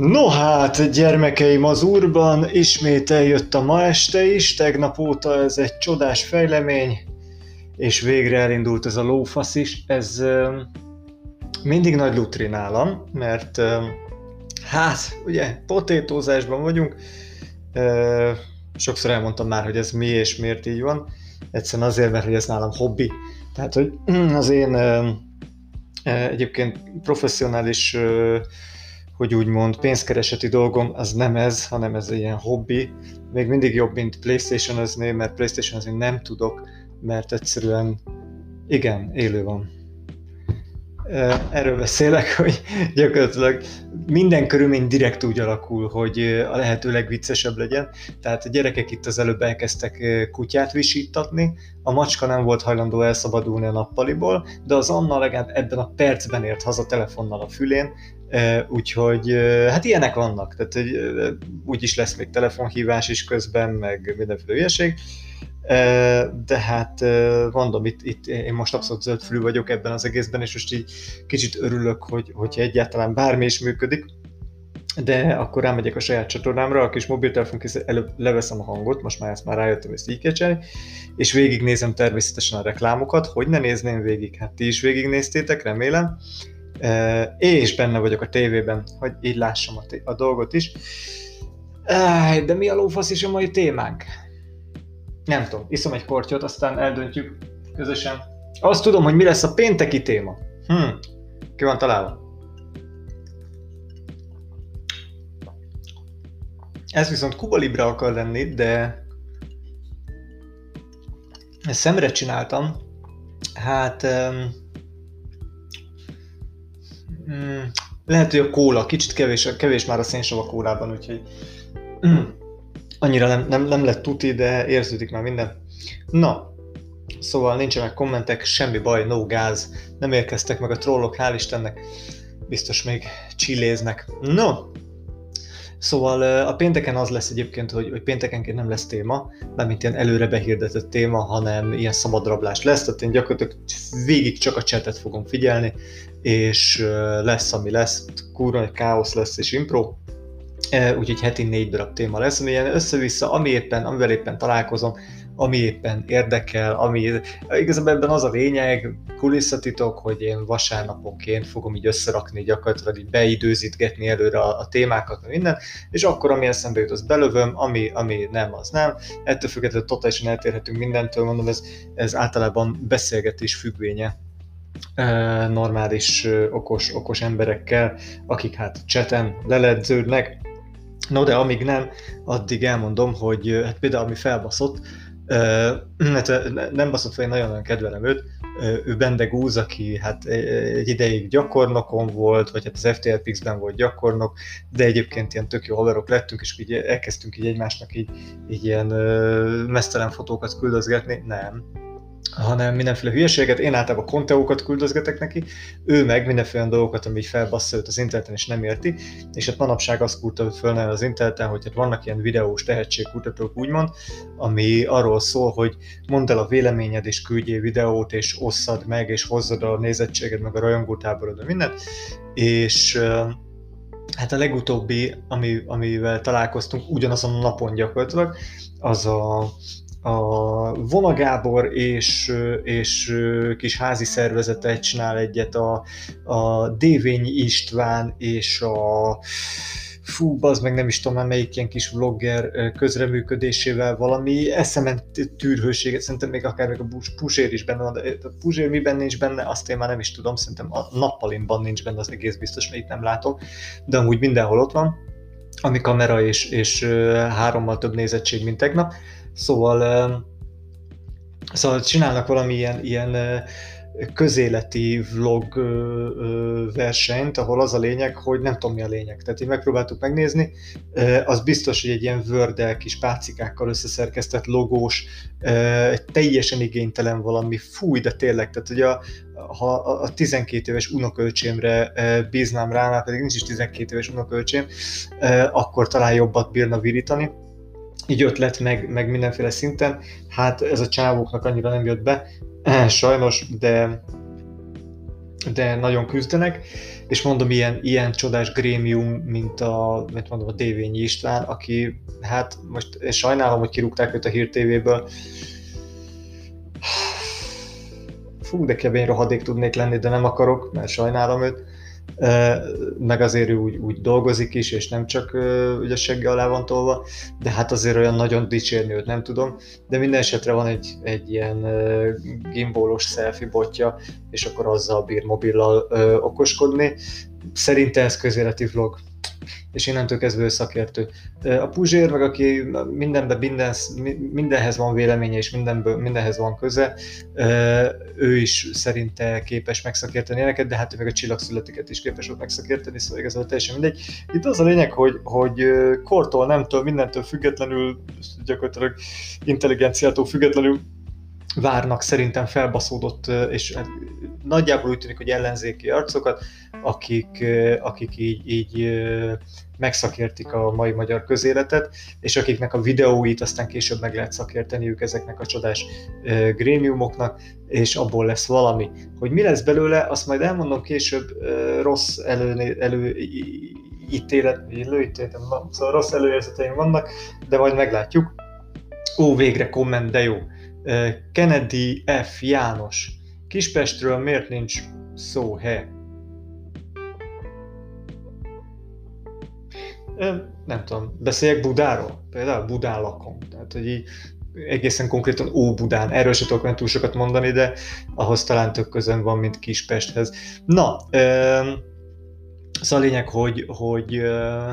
No hát, gyermekeim, az Urban ismét eljött a ma este is, tegnap óta ez egy csodás fejlemény, és végre elindult ez a lófasz is. Ez mindig nagy lutri nálam, mert hát, ugye, potétózásban vagyunk, sokszor elmondtam már, hogy ez mi és miért így van, egyszerűen azért, mert hogy ez nálam hobbi. Tehát, hogy az én egyébként professzionális hogy úgymond pénzkereseti dolgom az nem ez, hanem ez egy ilyen hobbi. Még mindig jobb, mint playstation mert playstation nem tudok, mert egyszerűen igen, élő van. Erről beszélek, hogy gyakorlatilag minden körülmény direkt úgy alakul, hogy a lehető legviccesebb legyen. Tehát a gyerekek itt az előbb elkezdtek kutyát visítatni, a macska nem volt hajlandó elszabadulni a nappaliból, de az Anna legalább ebben a percben ért haza telefonnal a fülén, úgyhogy hát ilyenek vannak, tehát hogy úgyis lesz még telefonhívás is közben, meg mindenféle ügyeség. De hát mondom, itt, itt én most abszolút zöldfülű vagyok ebben az egészben, és most így kicsit örülök, hogy, hogyha egyáltalán bármi is működik, de akkor rámegyek a saját csatornámra, a kis mobiltelefon előbb leveszem a hangot, most már ezt már rájöttem, ezt így kell csinálni, és végignézem természetesen a reklámokat, hogy ne nézném végig, hát ti is végignéztétek, remélem, és benne vagyok a tévében, hogy így lássam a, a dolgot is. De mi a lófasz is a mai témánk? Nem tudom, iszom egy kortyot, aztán eldöntjük közösen. Azt tudom, hogy mi lesz a pénteki téma. Hm, ki van találva? Ez viszont Kuba Libre akar lenni, de ezt szemre csináltam. Hát um, lehet, hogy a kóla, kicsit kevés, kevés már a szénsav a kólában, úgyhogy um, annyira nem, nem, nem lett tuti, de érződik már minden. Na, szóval nincsenek kommentek, semmi baj, no gáz, nem érkeztek meg a trollok, hál' Istennek, biztos még csilléznek. No, Szóval a pénteken az lesz egyébként, hogy, hogy péntekenként nem lesz téma, nem mint ilyen előre behirdetett téma, hanem ilyen szabadrablás lesz, tehát én gyakorlatilag végig csak a csetet fogom figyelni, és lesz, ami lesz, kurva egy káosz lesz és impro, úgyhogy heti négy darab téma lesz, ami ilyen össze-vissza, ami éppen, amivel éppen találkozom, ami éppen érdekel, ami igazából ebben az a lényeg, kulisszatitok, hogy én vasárnaponként fogom így összerakni, gyakorlatilag így beidőzítgetni előre a, a témákat, minden, és akkor ami eszembe jut, az belövöm, ami, ami nem, az nem. Ettől függetlenül totálisan eltérhetünk mindentől, mondom, ez, ez általában beszélgetés függvénye normális, okos, okos emberekkel, akik hát cseten leledződnek. No, de amíg nem, addig elmondom, hogy hát például ami felbaszott, hát nem baszott fel, én nagyon-nagyon kedvelem őt, ő Bende Gúz, aki hát egy ideig gyakornokon volt, vagy hát az FTLPX-ben volt gyakornok, de egyébként ilyen tök jó haverok lettünk, és így elkezdtünk így egymásnak így, így ilyen mesztelen fotókat küldözgetni. Nem, hanem mindenféle hülyeséget, én általában konteókat küldözgetek neki, ő meg mindenféle dolgokat, ami így felbassza őt az interneten és nem érti, és hát manapság azt kurta föl az interneten, hogy hát vannak ilyen videós tehetségkutatók úgymond, ami arról szól, hogy mondd el a véleményed és küldjél videót, és osszad meg, és hozzad a nézettséged, meg a rajongótáborod, mindent, és hát a legutóbbi, ami, amivel találkoztunk ugyanazon a napon gyakorlatilag, az a a Vona Gábor és, és kis házi szervezete csinál egyet, a, a Dévényi István és a fú, az meg nem is tudom melyik ilyen kis vlogger közreműködésével valami eszement tűrhőséget, szerintem még akár még a Puzsér is benne van, de a Puzsér miben nincs benne, azt én már nem is tudom, szerintem a nappalinban nincs benne, az egész biztos, mert itt nem látom, de amúgy mindenhol ott van, ami kamera és, és hárommal több nézettség, mint tegnap, Szóval, szóval csinálnak valami ilyen, ilyen közéleti vlog versenyt, ahol az a lényeg, hogy nem tudom mi a lényeg. Tehát így megpróbáltuk megnézni, az biztos, hogy egy ilyen vördel kis pácikákkal összeszerkesztett logós, teljesen igénytelen valami, fúj, de tényleg, tehát ugye a, ha a 12 éves unokölcsémre bíznám rá, már pedig nincs is 12 éves unokölcsém, akkor talán jobbat bírna virítani így ötlet, meg, meg mindenféle szinten. Hát ez a csávóknak annyira nem jött be, sajnos, de de nagyon küzdenek, és mondom, ilyen, ilyen csodás grémium, mint a, mint mondom, a Dévényi István, aki, hát most én sajnálom, hogy kirúgták őt a Hír TV-ből, fú, de kemény rohadék tudnék lenni, de nem akarok, mert sajnálom őt, meg azért úgy, úgy dolgozik is, és nem csak ugye segge alá van tolva, de hát azért olyan nagyon dicsérni őt nem tudom, de minden esetre van egy, egy ilyen gimbolos selfie botja, és akkor azzal bír mobillal okoskodni. Szerintem ez közéleti vlog, és innentől kezdve ő szakértő. A Puzsér, meg aki mindenben, minden, mindenhez van véleménye, és mindenből, mindenhez van köze, ő is szerinte képes megszakérteni ilyeneket, de hát ő meg a csillagszületiket is képes ott megszakérteni, szóval igazából teljesen mindegy. Itt az a lényeg, hogy, hogy kortól, nemtől, mindentől függetlenül, gyakorlatilag intelligenciától függetlenül várnak szerintem felbaszódott, és nagyjából úgy tűnik, hogy ellenzéki arcokat, akik, akik így, így megszakértik a mai magyar közéletet, és akiknek a videóit aztán később meg lehet szakérteniük ezeknek a csodás grémiumoknak, és abból lesz valami. Hogy mi lesz belőle, azt majd elmondom később, rossz elő, elő ítélet, előítéletem szóval rossz előérzeteim vannak, de majd meglátjuk. Ó, végre komment, de jó. Kennedy F. János. Kispestről miért nincs szó, he? Nem tudom, beszéljek Budáról? Például Budán lakom. Tehát, hogy így egészen konkrétan Óbudán. Erről sem tudok túl sokat mondani, de ahhoz talán több közön van, mint Kispesthez. Na, Szóval a lényeg, hogy, hogy uh,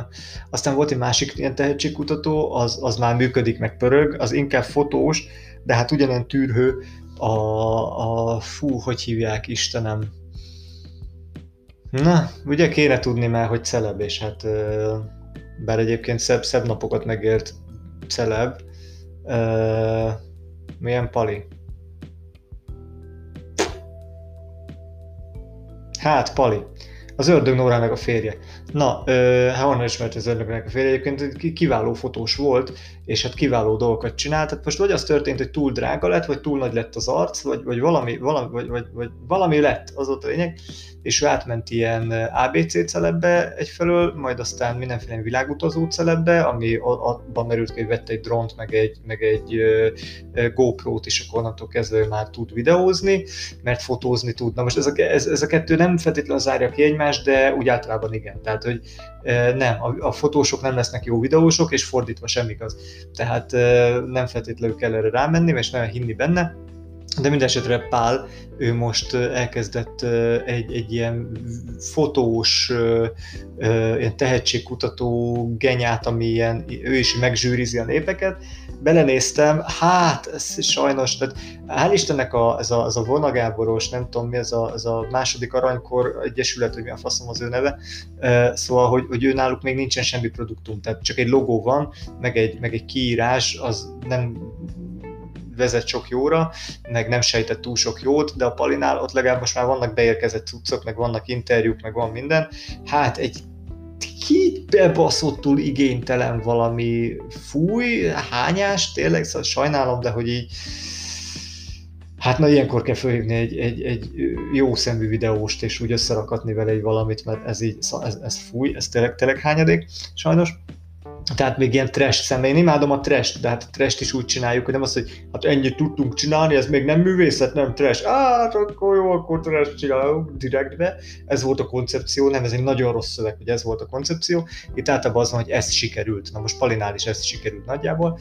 aztán volt egy másik ilyen tehetségkutató, az, az már működik, meg pörög, az inkább fotós, de hát ugyanilyen tűrhő a, a fú, hogy hívják, Istenem. Na, ugye kéne tudni már, hogy celeb, és hát bár egyébként szebb, szebb napokat megért celeb. Milyen pali? Hát, Pali. Az Ördög Nórának a férje. Na, hát honnan ismert az Ördögnek a férje? Egyébként kiváló fotós volt, és hát kiváló dolgokat csinált. Tehát most vagy az történt, hogy túl drága lett, vagy túl nagy lett az arc, vagy, vagy, valami, valami, vagy, vagy, vagy valami lett, az ott a lényeg, és ő átment ilyen ABC celebbe egyfelől, majd aztán mindenféle világutazó celebbe, ami abban merült, hogy vette egy drónt, meg egy, meg egy GoPro-t, és akkor onnantól kezdve már tud videózni, mert fotózni tud. Na most ez a, ez, ez a kettő nem feltétlenül zárja ki egymást, de úgy általában igen. Tehát, hogy nem, a, fotósok nem lesznek jó videósok, és fordítva semmi az. Tehát nem feltétlenül kell erre rámenni, és nem hinni benne, de minden esetre Pál, ő most elkezdett egy, egy ilyen fotós, ilyen tehetségkutató genyát, ami ilyen, ő is megzsűrizi a népeket. Belenéztem, hát ez sajnos, tehát hál' Istennek a, ez, a, ez a vonagáboros, nem tudom mi, ez a, ez a második aranykor egyesület, hogy mi a faszom az ő neve, szóval, hogy, hogy ő náluk még nincsen semmi produktum, tehát csak egy logó van, meg egy, meg egy kiírás, az nem vezet sok jóra, meg nem sejtett túl sok jót, de a Palinál ott legalább most már vannak beérkezett cuccok, meg vannak interjúk, meg van minden. Hát egy kibebaszottul igénytelen valami fúj, hányás, tényleg, szóval sajnálom, de hogy így Hát na ilyenkor kell felhívni egy, egy, egy jó szemű videóst, és úgy összerakatni vele egy valamit, mert ez így, ez, ez fúj, ez tényleg, tényleg hányadék, sajnos. Tehát még ilyen trash szemben. Én imádom a trash de hát a trash is úgy csináljuk, hogy nem az, hogy hát ennyit tudtunk csinálni, ez még nem művészet, nem trash. Á, akkor jó, akkor trash csinálunk direktbe. Ez volt a koncepció, nem, ez egy nagyon rossz szöveg, hogy ez volt a koncepció. Itt általában az van, hogy ez sikerült. Na most Palinál is ez sikerült nagyjából,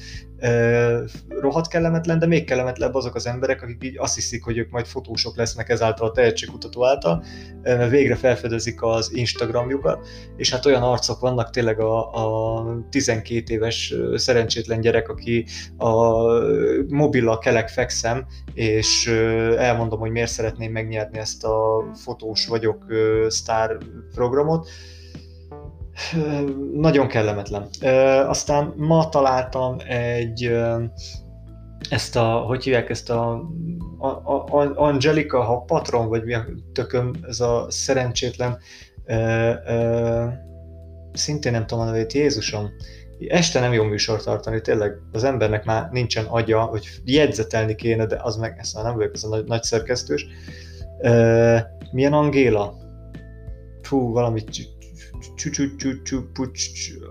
rohadt kellemetlen, de még kellemetlenebb azok az emberek, akik így azt hiszik, hogy ők majd fotósok lesznek ezáltal a tehetségkutató által, mert végre felfedezik az Instagramjukat, és hát olyan arcok vannak tényleg a, a 12 éves szerencsétlen gyerek, aki a mobilla kelek fekszem, és elmondom, hogy miért szeretném megnyerni ezt a fotós vagyok sztár programot, nagyon kellemetlen. Aztán ma találtam egy ezt a, hogy hívják ezt a, a, a Angelika, ha patron, vagy mi a tököm, ez a szerencsétlen, e, e, szintén nem tudom a nevét, Jézusom, este nem jó műsor tartani, tényleg az embernek már nincsen agya, hogy jegyzetelni kéne, de az meg, ezt nem vagyok, ez a nagy, nagy szerkesztős, Milyen Angéla? Fú, valami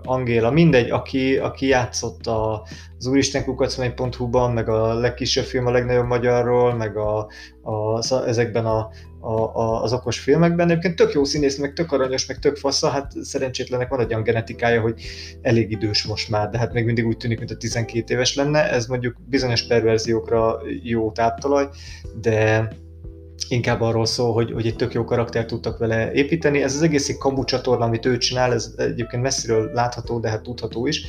Angéla, mindegy, aki, aki játszott az úristenkukacmegy.hu-ban, meg a legkisebb film a legnagyobb magyarról, meg a, a, ezekben a, a, a, az okos filmekben. Egyébként tök jó színész, meg tök aranyos, meg tök fassa, hát szerencsétlenek van egy olyan genetikája, hogy elég idős most már, de hát még mindig úgy tűnik, mint a 12 éves lenne. Ez mondjuk bizonyos perverziókra jó táptalaj, de inkább arról szól, hogy, hogy egy tök jó karaktert tudtak vele építeni. Ez az egész egy kamu csatorna, amit ő csinál, ez egyébként messziről látható, de hát tudható is.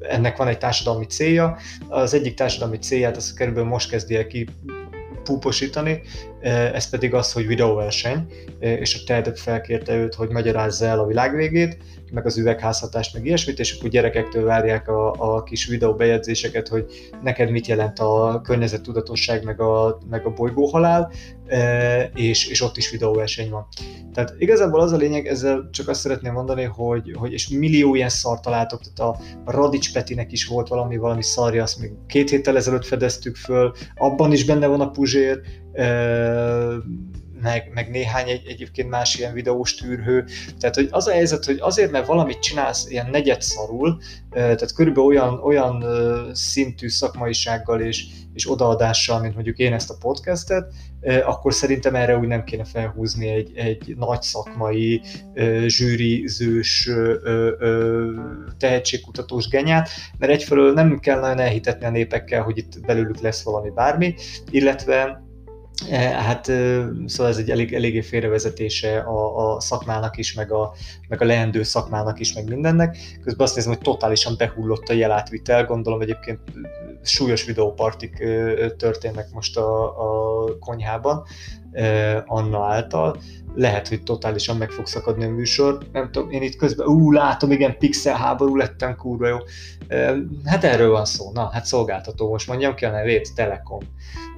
Ennek van egy társadalmi célja. Az egyik társadalmi célját az körülbelül most kezdi el ki púposítani, ez pedig az, hogy videóverseny, és a TED felkérte őt, hogy magyarázza el a világ végét, meg az üvegházhatást, meg ilyesmit, és akkor gyerekektől várják a, a kis videóbejegyzéseket, hogy neked mit jelent a környezettudatosság, meg a, meg a bolygóhalál, és, és ott is videóverseny van. Tehát igazából az a lényeg, ezzel csak azt szeretném mondani, hogy, hogy és millió ilyen szart találtok, tehát a Radics Petinek is volt valami, valami szarja, azt még két héttel ezelőtt fedeztük föl, abban is benne van a Puzsér, meg, meg néhány egy, egyébként más ilyen videós tűrhő. Tehát hogy az a helyzet, hogy azért, mert valamit csinálsz ilyen negyed szarul, tehát körülbelül olyan, olyan szintű szakmaisággal és, és odaadással, mint mondjuk én ezt a podcastet, akkor szerintem erre úgy nem kéne felhúzni egy, egy nagy szakmai, zsűrizős, tehetségkutatós genyát, mert egyfelől nem kell nagyon elhitetni a népekkel, hogy itt belőlük lesz valami bármi, illetve hát szóval ez egy elég, eléggé félrevezetése a, a szakmának is, meg a, meg a leendő szakmának is, meg mindennek. Közben azt nézem, hogy totálisan behullott a jelátvitel, gondolom egyébként súlyos videópartik történnek most a, a konyhában Anna által. Lehet, hogy totálisan meg fog szakadni a műsor. Nem tudom, én itt közben, ú, látom, igen, pixel háború lettem, kurva jó. Hát erről van szó. Na, hát szolgáltató, most mondjam ki a nevét, Telekom.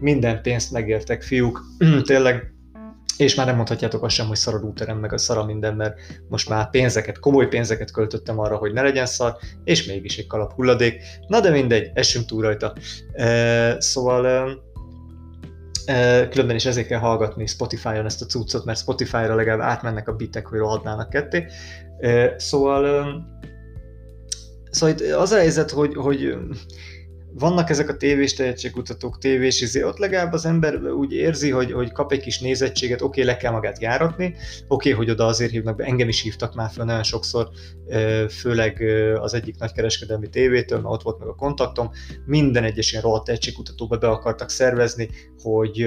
Minden pénzt megértek, fiúk. Tényleg és már nem mondhatjátok azt sem, hogy szar a routerem, meg a szara minden, mert most már pénzeket, komoly pénzeket költöttem arra, hogy ne legyen szar, és mégis egy kalap hulladék. Na de mindegy, essünk túl rajta. E, szóval különben is ezért kell hallgatni Spotify-on ezt a cuccot, mert Spotify-ra legalább átmennek a bitek, hogy rohadnának ketté. Szóval, szóval az a helyzet, hogy, hogy vannak ezek a tévés tehetségkutatók, tévés izé, ott legalább az ember úgy érzi, hogy, hogy kap egy kis nézettséget, oké, okay, le kell magát járatni, oké, okay, hogy oda azért hívnak be, engem is hívtak már fel nagyon sokszor, főleg az egyik nagykereskedelmi tévétől, mert ott volt meg a kontaktom, minden egyes ilyen rohadt tehetségkutatóba be akartak szervezni, hogy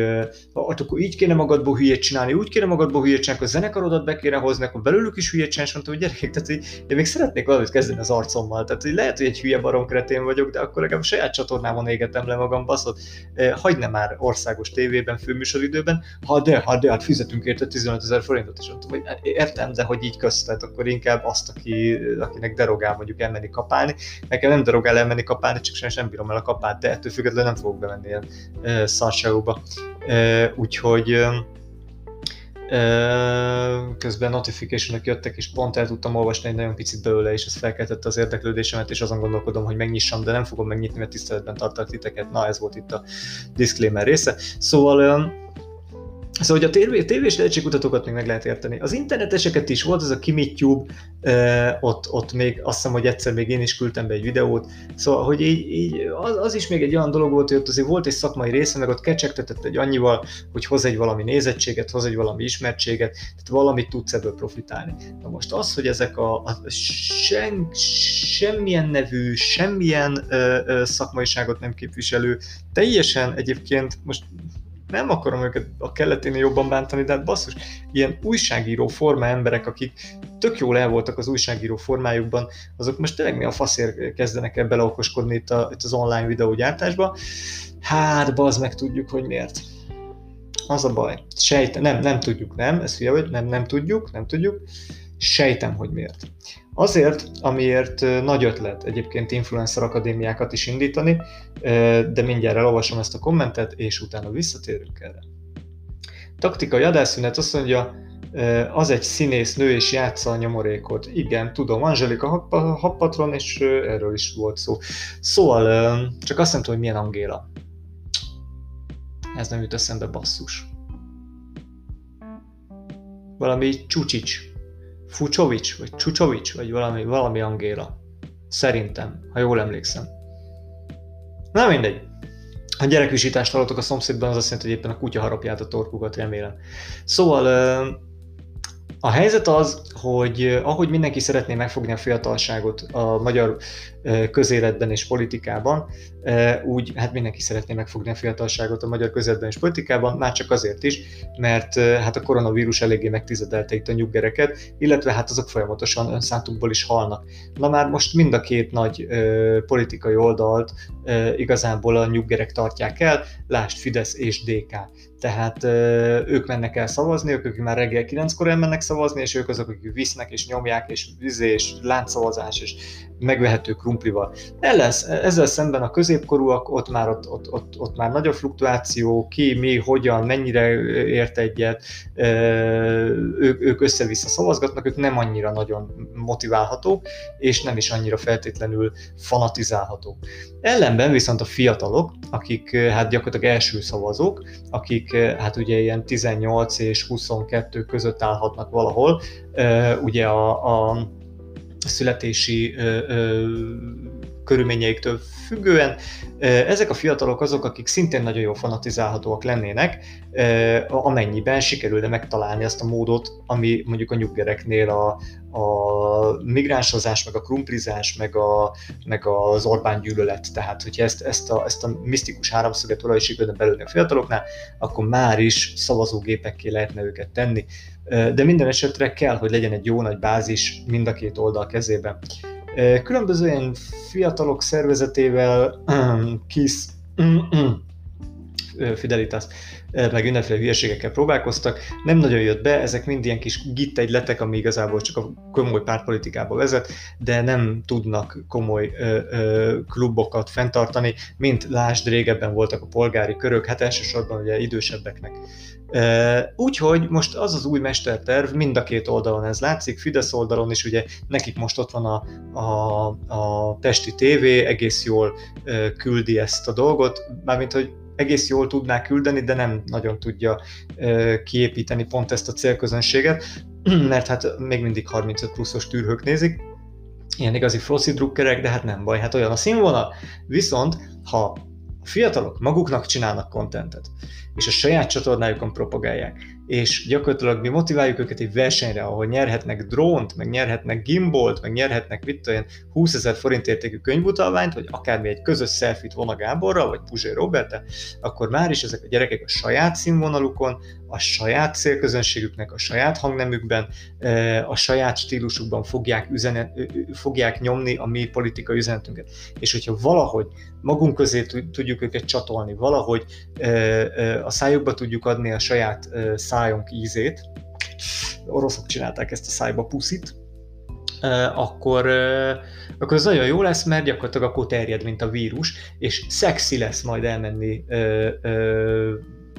hát akkor így kéne magadból hülyét csinálni, úgy kéne magadból hülyét csinálni, akkor a zenekarodat be kéne hozni, akkor belőlük is hülyét csinálni, és mondtam, hogy gyerekek, tehát hogy én még szeretnék valamit kezdeni az arcommal, tehát hogy lehet, hogy egy hülye barom kretén vagyok, de akkor legalább saját csatornában égetem le magam, baszod, hagyd ne már országos tévében, főműsoridőben, ha de, ha de, hát fizetünk érte 15 ezer forintot, és mondtam, hogy hát értem, de hogy így köztet, akkor inkább azt, aki, akinek derogál mondjuk elmenni kapálni. Nekem nem derogál elmenni kapálni, csak sem, sem bírom el a kapát, de ettől függetlenül nem fogok bemenni ilyen. E, úgyhogy közben notification jöttek, és pont el tudtam olvasni egy nagyon picit belőle, és ez felkeltette az érdeklődésemet, és azon gondolkodom, hogy megnyissam, de nem fogom megnyitni, mert tiszteletben tartalak titeket. Na, ez volt itt a disclaimer része. Szóval Szóval, hogy a tévé, tévés lehetségkutatókat még meg lehet érteni. Az interneteseket is volt, az a Kimitube, ott, ott még azt hiszem, hogy egyszer még én is küldtem be egy videót, szóval, hogy így, így az, az, is még egy olyan dolog volt, hogy ott azért volt egy szakmai része, meg ott kecsegtetett egy annyival, hogy hoz egy valami nézettséget, hoz egy valami ismertséget, tehát valamit tudsz ebből profitálni. Na most az, hogy ezek a, a sen, semmilyen nevű, semmilyen ö, ö, szakmaiságot nem képviselő, teljesen egyébként most nem akarom őket a kelleténél jobban bántani, de hát basszus, ilyen újságíró forma emberek, akik tök jól el voltak az újságíró formájukban, azok most tényleg mi a faszért kezdenek el beleokoskodni itt, a, itt az online videógyártásba. Hát, bazd meg tudjuk, hogy miért. Az a baj. Sejte, nem, nem tudjuk, nem, ez hülye vagy, nem, nem tudjuk, nem tudjuk. Sejtem, hogy miért. Azért, amiért nagy ötlet egyébként influencer akadémiákat is indítani, de mindjárt elolvasom ezt a kommentet, és utána visszatérünk erre. Taktikai adásszünet azt mondja, az egy színész nő és játsza a nyomorékot. Igen, tudom, Angelika Happatron, és erről is volt szó. Szóval, csak azt nem tudom, hogy milyen Angéla. Ez nem jut eszembe basszus. Valami Csucsics, Fucsovics, vagy Csucsovics, vagy valami, valami Angéla. Szerintem, ha jól emlékszem. Na mindegy. Ha gyerekvisítást hallottok a szomszédban, az azt jelenti, hogy éppen a kutya harapját a torkukat, remélem. Szóval a helyzet az, hogy ahogy mindenki szeretné megfogni a fiatalságot a magyar közéletben és politikában, úgy hát mindenki szeretné megfogni a fiatalságot a magyar közéletben és politikában, már csak azért is, mert hát a koronavírus eléggé megtizedelte itt a nyuggereket, illetve hát azok folyamatosan önszántukból is halnak. Na már most mind a két nagy politikai oldalt igazából a nyuggerek tartják el, lást Fidesz és DK. Tehát ők mennek el szavazni, ők, akik már reggel 9-kor elmennek szavazni, és ők azok, akik visznek és nyomják, és vizé, és láncszavazás, és megvehető krumplival. Ellen, ezzel szemben a középkorúak, ott már, ott, ott, ott, ott már nagy a fluktuáció, ki, mi, hogyan, mennyire ért egyet, ők, ők össze-vissza szavazgatnak, ők nem annyira nagyon motiválhatók, és nem is annyira feltétlenül fanatizálhatók. Ellenben viszont a fiatalok, akik hát gyakorlatilag első szavazók, akik hát ugye ilyen 18 és 22 között állhatnak valahol, ugye a, a születési körülményeiktől függően. Ezek a fiatalok azok, akik szintén nagyon jól fanatizálhatóak lennének, amennyiben sikerülne megtalálni azt a módot, ami mondjuk a nyuggereknél a, a migránsozás, meg a krumplizás, meg, a, meg az Orbán gyűlölet. Tehát, hogyha ezt, ezt, a, ezt a misztikus háromszöget valahogy sikerülne belőni a fiataloknál, akkor már is szavazógépekké lehetne őket tenni. De minden esetre kell, hogy legyen egy jó nagy bázis mind a két oldal kezében. Különböző ilyen fiatalok szervezetével, KISZ, Fidelitas, meg mindenféle hülyeségekkel próbálkoztak, nem nagyon jött be, ezek mind ilyen kis gittegyletek, ami igazából csak a komoly pártpolitikába vezet, de nem tudnak komoly ö, ö, klubokat fenntartani, mint lásd, régebben voltak a polgári körök, hát elsősorban ugye idősebbeknek. Úgyhogy most az az új mesterterv, mind a két oldalon ez látszik, Fidesz oldalon is ugye nekik most ott van a, a, a Pesti TV, egész jól küldi ezt a dolgot, mármint hogy egész jól tudná küldeni, de nem nagyon tudja kiépíteni pont ezt a célközönséget, mert hát még mindig 35 pluszos tűrhők nézik, ilyen igazi froszi drukkerek, de hát nem baj, hát olyan a színvonal. Viszont, ha a fiatalok maguknak csinálnak kontentet, és a saját csatornájukon propagálják, és gyakorlatilag mi motiváljuk őket egy versenyre, ahol nyerhetnek drónt, meg nyerhetnek gimbolt, meg nyerhetnek mit olyan 20 ezer forint értékű könyvutalványt, vagy akármi egy közös selfit Vona Gáborral, vagy Puzsé Roberta, akkor már is ezek a gyerekek a saját színvonalukon, a saját célközönségüknek, a saját hangnemükben, a saját stílusukban fogják, üzenet, fogják nyomni a mi politikai üzenetünket. És hogyha valahogy magunk közé tudjuk őket csatolni, valahogy a szájukba tudjuk adni a saját szájunk ízét, oroszok csinálták ezt a szájba puszit, akkor, akkor ez nagyon jó lesz, mert gyakorlatilag akkor terjed, mint a vírus, és szexi lesz majd elmenni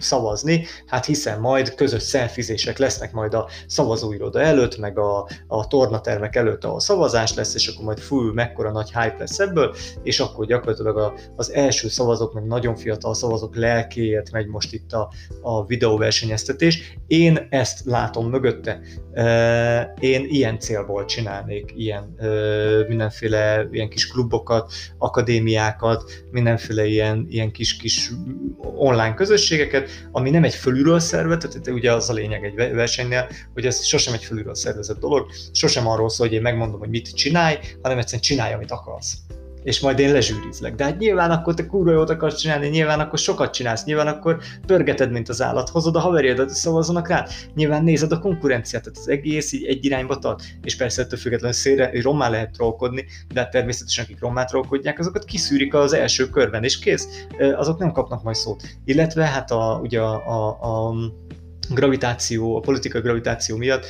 szavazni, hát hiszen majd közös szelfizések lesznek majd a szavazóiroda előtt, meg a, a tornatermek előtt, ahol szavazás lesz, és akkor majd fú, mekkora nagy hype lesz ebből, és akkor gyakorlatilag a, az első szavazók, meg nagyon fiatal szavazók lelkéért megy most itt a, a videóversenyeztetés. Én ezt látom mögötte. Én ilyen célból csinálnék ilyen mindenféle ilyen kis klubokat, akadémiákat, mindenféle ilyen, ilyen kis-kis online közösségeket, ami nem egy fölülről szervezet, tehát ugye az a lényeg egy versenynél, hogy ez sosem egy fölülről szervezett dolog, sosem arról szól, hogy én megmondom, hogy mit csinálj, hanem egyszerűen csinálj, amit akarsz és majd én lezsűrizlek. De hát nyilván akkor te kurva jót akarsz csinálni, nyilván akkor sokat csinálsz, nyilván akkor pörgeted, mint az állat, hozod a haverjadat, szavazzanak rá, nyilván nézed a konkurenciát, tehát az egész így egy irányba tart, és persze ettől függetlenül szélre, rommá lehet trollkodni, de hát természetesen akik rommá trollkodják, azokat kiszűrik az első körben, és kész, azok nem kapnak majd szót. Illetve hát a, ugye a, a, a gravitáció, a politikai gravitáció miatt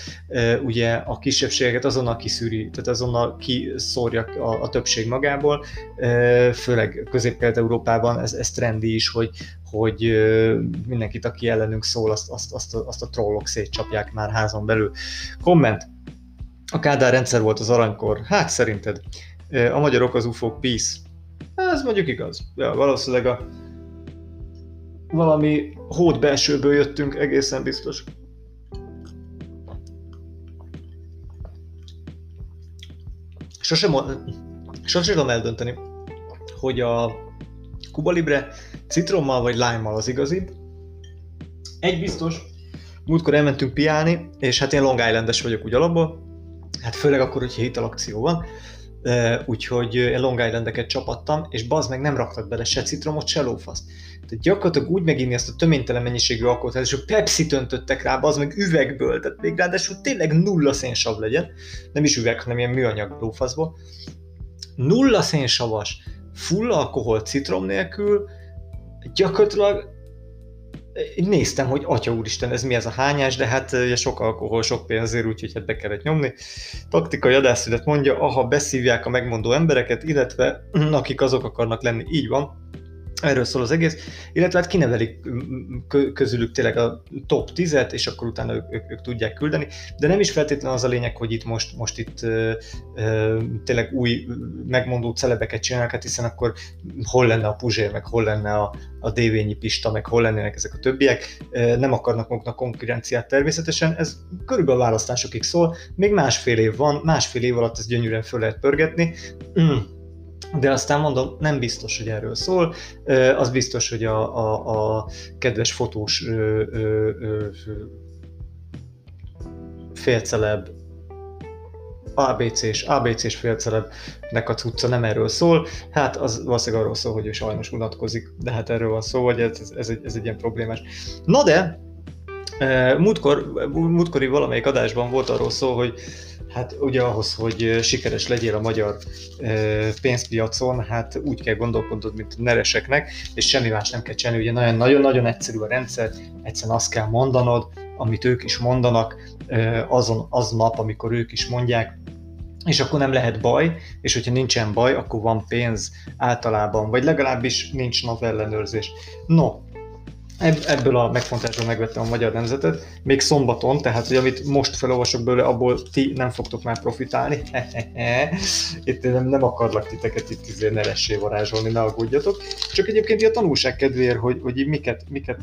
ugye a kisebbségeket azonnal kiszűri, tehát azonnal kiszórja a, a többség magából, főleg közép-kelet-európában ez, ez trendi is, hogy, hogy mindenkit, aki ellenünk szól, azt, azt, azt, azt a trollok szétcsapják már házon belül. Komment. A Kádár rendszer volt az aranykor. Hát szerinted. A magyarok az UFO peace. Ez mondjuk igaz. Ja, valószínűleg a valami hód belsőből jöttünk, egészen biztos. Sosem, sosem tudom eldönteni, hogy a Cuba Libre citrommal vagy lime az igazibb. Egy biztos, múltkor elmentünk piálni, és hát én Long Islandes vagyok úgy alapból, hát főleg akkor, hogyha hitalakció van, úgyhogy Long Islandeket csapattam, és bazd meg nem raktak bele se citromot, se lófaszt. Tehát gyakorlatilag úgy meginni ezt a töménytelen mennyiségű alkoholt, és Pepsi öntöttek rá, az meg üvegből, tehát még ráadásul tényleg nulla szénsav legyen, nem is üveg, hanem ilyen műanyag lófaszból. Nulla szénsavas, full alkohol citrom nélkül, gyakorlatilag én néztem, hogy atya úristen, ez mi ez a hányás, de hát ugye sok alkohol, sok pénzért, úgyhogy hát be kellett nyomni. Taktikai adászület mondja, aha, beszívják a megmondó embereket, illetve akik azok akarnak lenni, így van, Erről szól az egész, illetve hát kinevelik közülük tényleg a top 10-et, és akkor utána ők, ők, ők tudják küldeni, de nem is feltétlenül az a lényeg, hogy itt most, most itt ö, ö, tényleg új megmondó celebeket csinálnak, hát hiszen akkor hol lenne a Puzsér, meg hol lenne a, a Dévényi Pista, meg hol lennének ezek a többiek, nem akarnak maguknak konkurenciát természetesen, ez körülbelül a választásokig szól, még másfél év van, másfél év alatt ezt gyönyörűen föl lehet pörgetni, mm de aztán mondom, nem biztos, hogy erről szól. Az biztos, hogy a, a, a kedves fotós ö, ö, ö, ABC-s, ABC-s félcelebnek a cucca nem erről szól, hát az valószínűleg arról szól, hogy ő sajnos unatkozik, de hát erről van szó, hogy ez, ez, egy, ez egy ilyen problémás. Na de, múltkor, múltkori valamelyik adásban volt arról szó, hogy Hát ugye ahhoz, hogy sikeres legyél a magyar pénzpiacon, hát úgy kell gondolkodnod, mint a nereseknek, és semmi más nem kell csinálni. Ugye nagyon-nagyon egyszerű a rendszer, egyszerűen azt kell mondanod, amit ők is mondanak azon az nap, amikor ők is mondják, és akkor nem lehet baj, és hogyha nincsen baj, akkor van pénz általában, vagy legalábbis nincs NAV ellenőrzés. No, ebből a megfontásból megvettem a magyar nemzetet, még szombaton, tehát hogy amit most felolvasok belőle, abból ti nem fogtok már profitálni. itt nem, nem akarlak titeket itt izé neressé varázsolni, ne aggódjatok. Csak egyébként a tanulság kedvéért, hogy, hogy miket, miket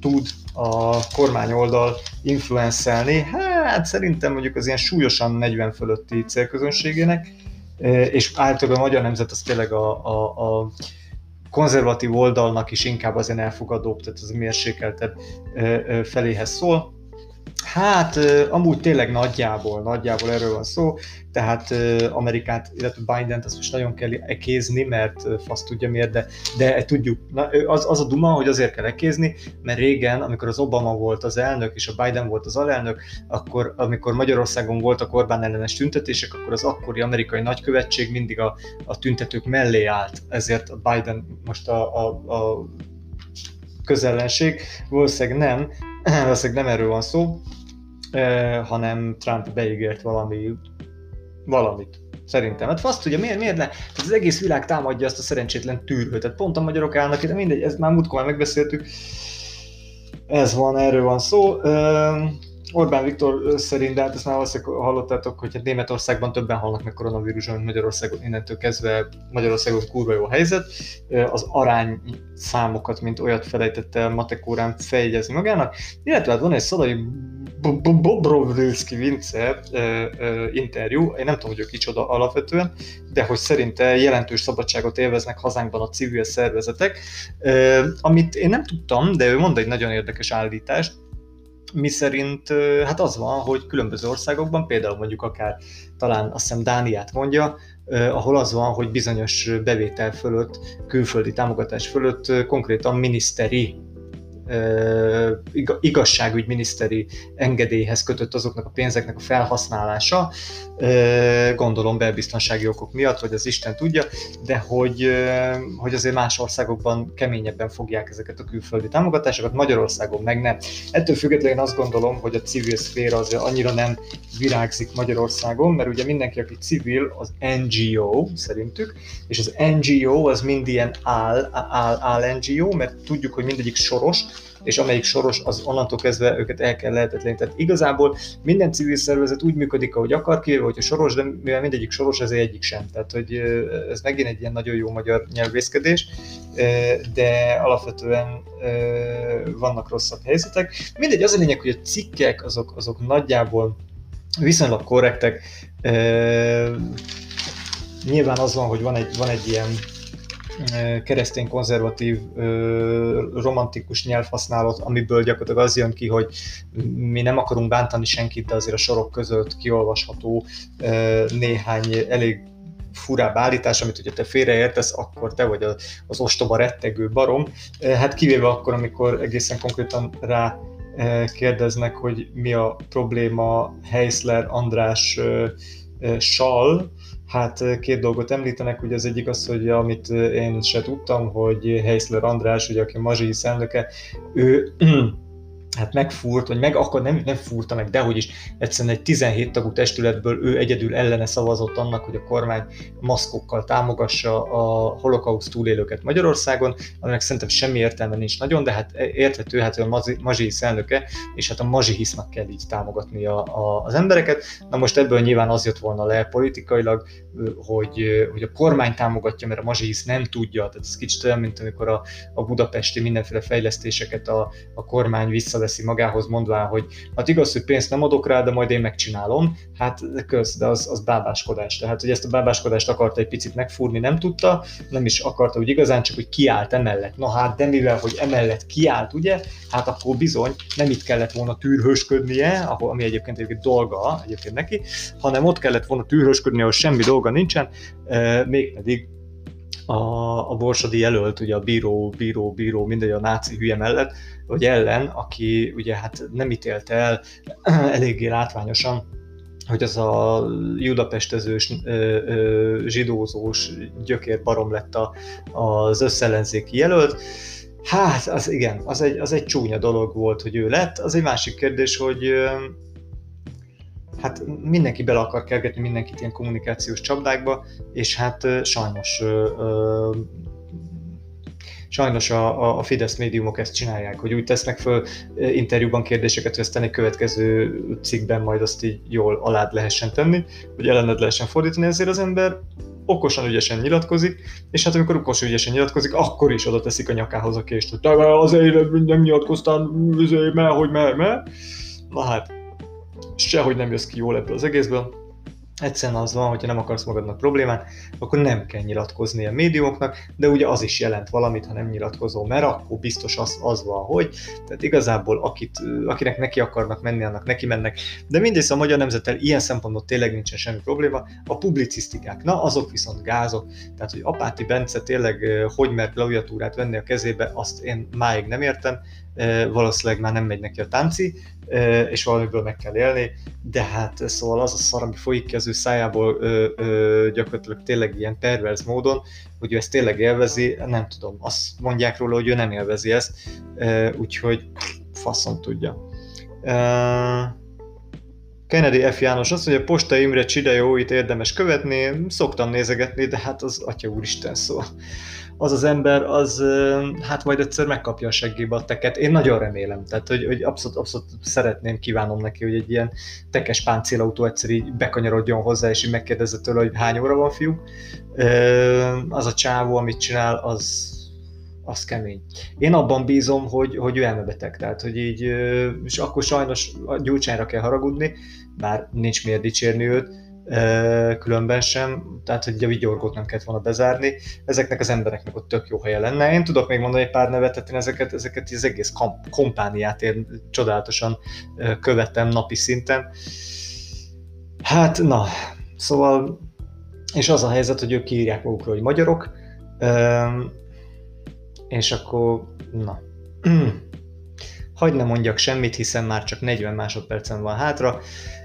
tud a kormány oldal influenszelni, hát szerintem mondjuk az ilyen súlyosan 40 fölötti célközönségének, és általában a magyar nemzet az tényleg a, a, a konzervatív oldalnak is inkább az elfogadóbb, tehát az mérsékeltebb feléhez szól. Hát amúgy tényleg nagyjából, nagyjából erről van szó, tehát Amerikát, illetve Biden-t azt most nagyon kell ekézni, mert fasz tudja miért, de, de tudjuk, na, az, az a duma, hogy azért kell ekézni, mert régen, amikor az Obama volt az elnök, és a Biden volt az alelnök, akkor amikor Magyarországon voltak Orbán ellenes tüntetések, akkor az akkori amerikai nagykövetség mindig a, a tüntetők mellé állt, ezért a Biden most a, a, a közellenség, valószínűleg nem, valószínűleg nem erről van szó, hanem Trump beígért valami, valamit. Szerintem. Hát fasz tudja, miért, miért ne? Tehát az egész világ támadja azt a szerencsétlen tűrhőt. Tehát pont a magyarok állnak ide, mindegy, ez már múltkor megbeszéltük. Ez van, erről van szó. Orbán Viktor szerint, de hát ezt már valószínűleg hallottátok, hogy hát Németországban többen halnak meg koronavíruson, mint Magyarországon, innentől kezdve Magyarországon kurva jó helyzet. Az arány számokat, mint olyat felejtette el Matek órán feljegyezni magának, illetve hát van egy Szalai Bobrovrilski Vince interjú, én nem tudom, hogy ő kicsoda alapvetően, de hogy szerinte jelentős szabadságot élveznek hazánkban a civil szervezetek, amit én nem tudtam, de ő mond egy nagyon érdekes állítást, mi szerint hát az van, hogy különböző országokban, például mondjuk akár talán azt hiszem Dániát mondja, ahol az van, hogy bizonyos bevétel fölött, külföldi támogatás fölött konkrétan miniszteri igazságügyminiszteri engedélyhez kötött azoknak a pénzeknek a felhasználása, gondolom belbiztonsági okok miatt, vagy az Isten tudja, de hogy, hogy azért más országokban keményebben fogják ezeket a külföldi támogatásokat, Magyarországon meg nem. Ettől függetlenül azt gondolom, hogy a civil szféra azért annyira nem virágzik Magyarországon, mert ugye mindenki, aki civil, az NGO szerintük, és az NGO az mind ilyen áll, áll, áll NGO, mert tudjuk, hogy mindegyik soros, és amelyik soros, az onnantól kezdve őket el kell lehetetleníteni. Tehát igazából minden civil szervezet úgy működik, ahogy akar, kivéve, hogyha soros, de mivel mindegyik soros, ezért egyik sem. Tehát, hogy ez megint egy ilyen nagyon jó magyar nyelvészkedés, de alapvetően vannak rosszabb helyzetek. Mindegy, az a lényeg, hogy a cikkek azok, azok nagyjából viszonylag korrektek. Nyilván az van, hogy van egy, van egy ilyen keresztény konzervatív romantikus nyelvhasználat, amiből gyakorlatilag az jön ki, hogy mi nem akarunk bántani senkit, de azért a sorok között kiolvasható néhány elég furább állítás, amit ugye te félreértesz, akkor te vagy az ostoba rettegő barom. Hát kivéve akkor, amikor egészen konkrétan rá kérdeznek, hogy mi a probléma Heisler András sal, Hát két dolgot említenek, ugye az egyik az, hogy amit én se tudtam, hogy Heisler András, ugye, aki mazsi elnöke, ő hát megfúrt, vagy meg akkor nem, nem fúrta meg, dehogy is, egyszerűen egy 17 tagú testületből ő egyedül ellene szavazott annak, hogy a kormány maszkokkal támogassa a holokauszt túlélőket Magyarországon, aminek szerintem semmi értelme nincs nagyon, de hát érthető, hát ő a mazsi elnöke, és hát a mazsihisznak kell így támogatni a, a, az embereket. Na most ebből nyilván az jött volna le politikailag, hogy, hogy a kormány támogatja, mert a mazsihisz nem tudja, tehát ez kicsit olyan, mint amikor a, a budapesti mindenféle fejlesztéseket a, a kormány vissza veszi magához, mondván, hogy hát igaz, hogy pénzt nem adok rá, de majd én megcsinálom, hát köz, de az, az bábáskodás. Tehát, hogy ezt a bábáskodást akarta egy picit megfúrni, nem tudta, nem is akarta úgy igazán, csak hogy kiállt emellett. Na hát, de mivel, hogy emellett kiállt, ugye, hát akkor bizony nem itt kellett volna tűrhősködnie, ahol, ami egyébként egy dolga egyébként neki, hanem ott kellett volna tűrhősködnie, ahol semmi dolga nincsen, mégpedig a, a Borsodi jelölt, ugye a bíró, bíró, bíró, mindegy a náci hülye mellett, vagy ellen, aki ugye hát nem ítélte el eléggé látványosan, hogy az a judapestezős, zsidózós gyökér barom lett a, az összellenzéki jelölt. Hát, az igen, az egy, az egy csúnya dolog volt, hogy ő lett. Az egy másik kérdés, hogy hát mindenki bele akar kergetni mindenkit ilyen kommunikációs csapdákba, és hát sajnos sajnos a, a Fidesz médiumok ezt csinálják, hogy úgy tesznek föl interjúban kérdéseket, hogy aztán egy következő cikkben majd azt így jól alád lehessen tenni, hogy ellened lehessen fordítani, ezért az ember okosan, ügyesen nyilatkozik, és hát amikor okosan, ügyesen nyilatkozik, akkor is oda teszik a nyakához a kést, hogy te az élet nem nyilatkoztál, mert hogy mert, mert. Na hát, sehogy nem jössz ki jól ebből az egészből. Egyszerűen az van, hogyha nem akarsz magadnak problémát, akkor nem kell nyilatkozni a médiumoknak, de ugye az is jelent valamit, ha nem nyilatkozol, mert akkor biztos az, az van, hogy. Tehát igazából akit, akinek neki akarnak menni, annak neki mennek. De mindegy, a magyar nemzettel ilyen szempontból tényleg nincsen semmi probléma. A publicisztikák, na azok viszont gázok. Tehát, hogy Apáti Bence tényleg hogy mert klaviatúrát venni a kezébe, azt én máig nem értem. Valószínűleg már nem megy neki a tánci, és valamiből meg kell élni, de hát szóval az a szar, ami folyik ki az ő szájából ö, ö, gyakorlatilag tényleg ilyen perverz módon, hogy ő ezt tényleg élvezi, nem tudom, azt mondják róla, hogy ő nem élvezi ezt, ö, úgyhogy faszon tudja. Ö, Kennedy F. János azt mondja, Posta Imre Csidejóit érdemes követni, szoktam nézegetni, de hát az Atya Úristen szó. Az az ember, az hát majd egyszer megkapja a seggébe a teket. Én nagyon remélem, tehát hogy, hogy abszolút, abszolút szeretném, kívánom neki, hogy egy ilyen tekes páncélautó egyszer így bekanyarodjon hozzá, és így megkérdezze tőle, hogy hány óra van, fiú. Az a csávó, amit csinál, az, az kemény. Én abban bízom, hogy, hogy ő elmebeteg, tehát hogy így, és akkor sajnos a gyúcsányra kell haragudni, bár nincs miért dicsérni őt, különben sem, tehát hogy a vigyorgót nem kellett volna bezárni, ezeknek az embereknek ott tök jó helye lenne. Én tudok még mondani egy pár nevet, tehát én ezeket, ezeket az egész kamp- kompániát én csodálatosan követem napi szinten. Hát, na, szóval, és az a helyzet, hogy ők kiírják magukról, hogy magyarok, és akkor, na, hagyd ne mondjak semmit, hiszen már csak 40 másodpercen van hátra,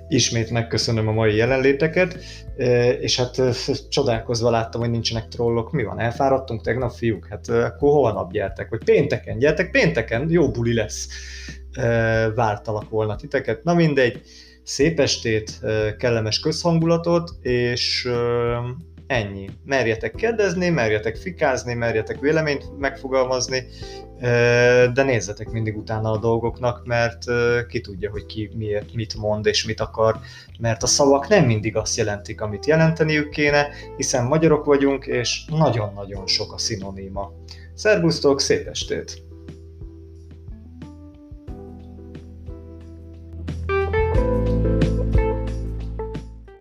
ismét megköszönöm a mai jelenléteket, és hát csodálkozva láttam, hogy nincsenek trollok. Mi van, elfáradtunk tegnap, fiúk? Hát akkor holnap gyertek, vagy pénteken gyertek, pénteken, jó buli lesz. Vártalak volna titeket. Na mindegy, szép estét, kellemes közhangulatot, és Ennyi. Merjetek kérdezni, merjetek fikázni, merjetek véleményt megfogalmazni, de nézzetek mindig utána a dolgoknak, mert ki tudja, hogy ki miért, mit mond és mit akar, mert a szavak nem mindig azt jelentik, amit jelenteniük kéne, hiszen magyarok vagyunk, és nagyon-nagyon sok a szinoníma. Szerbusztok, szép estét!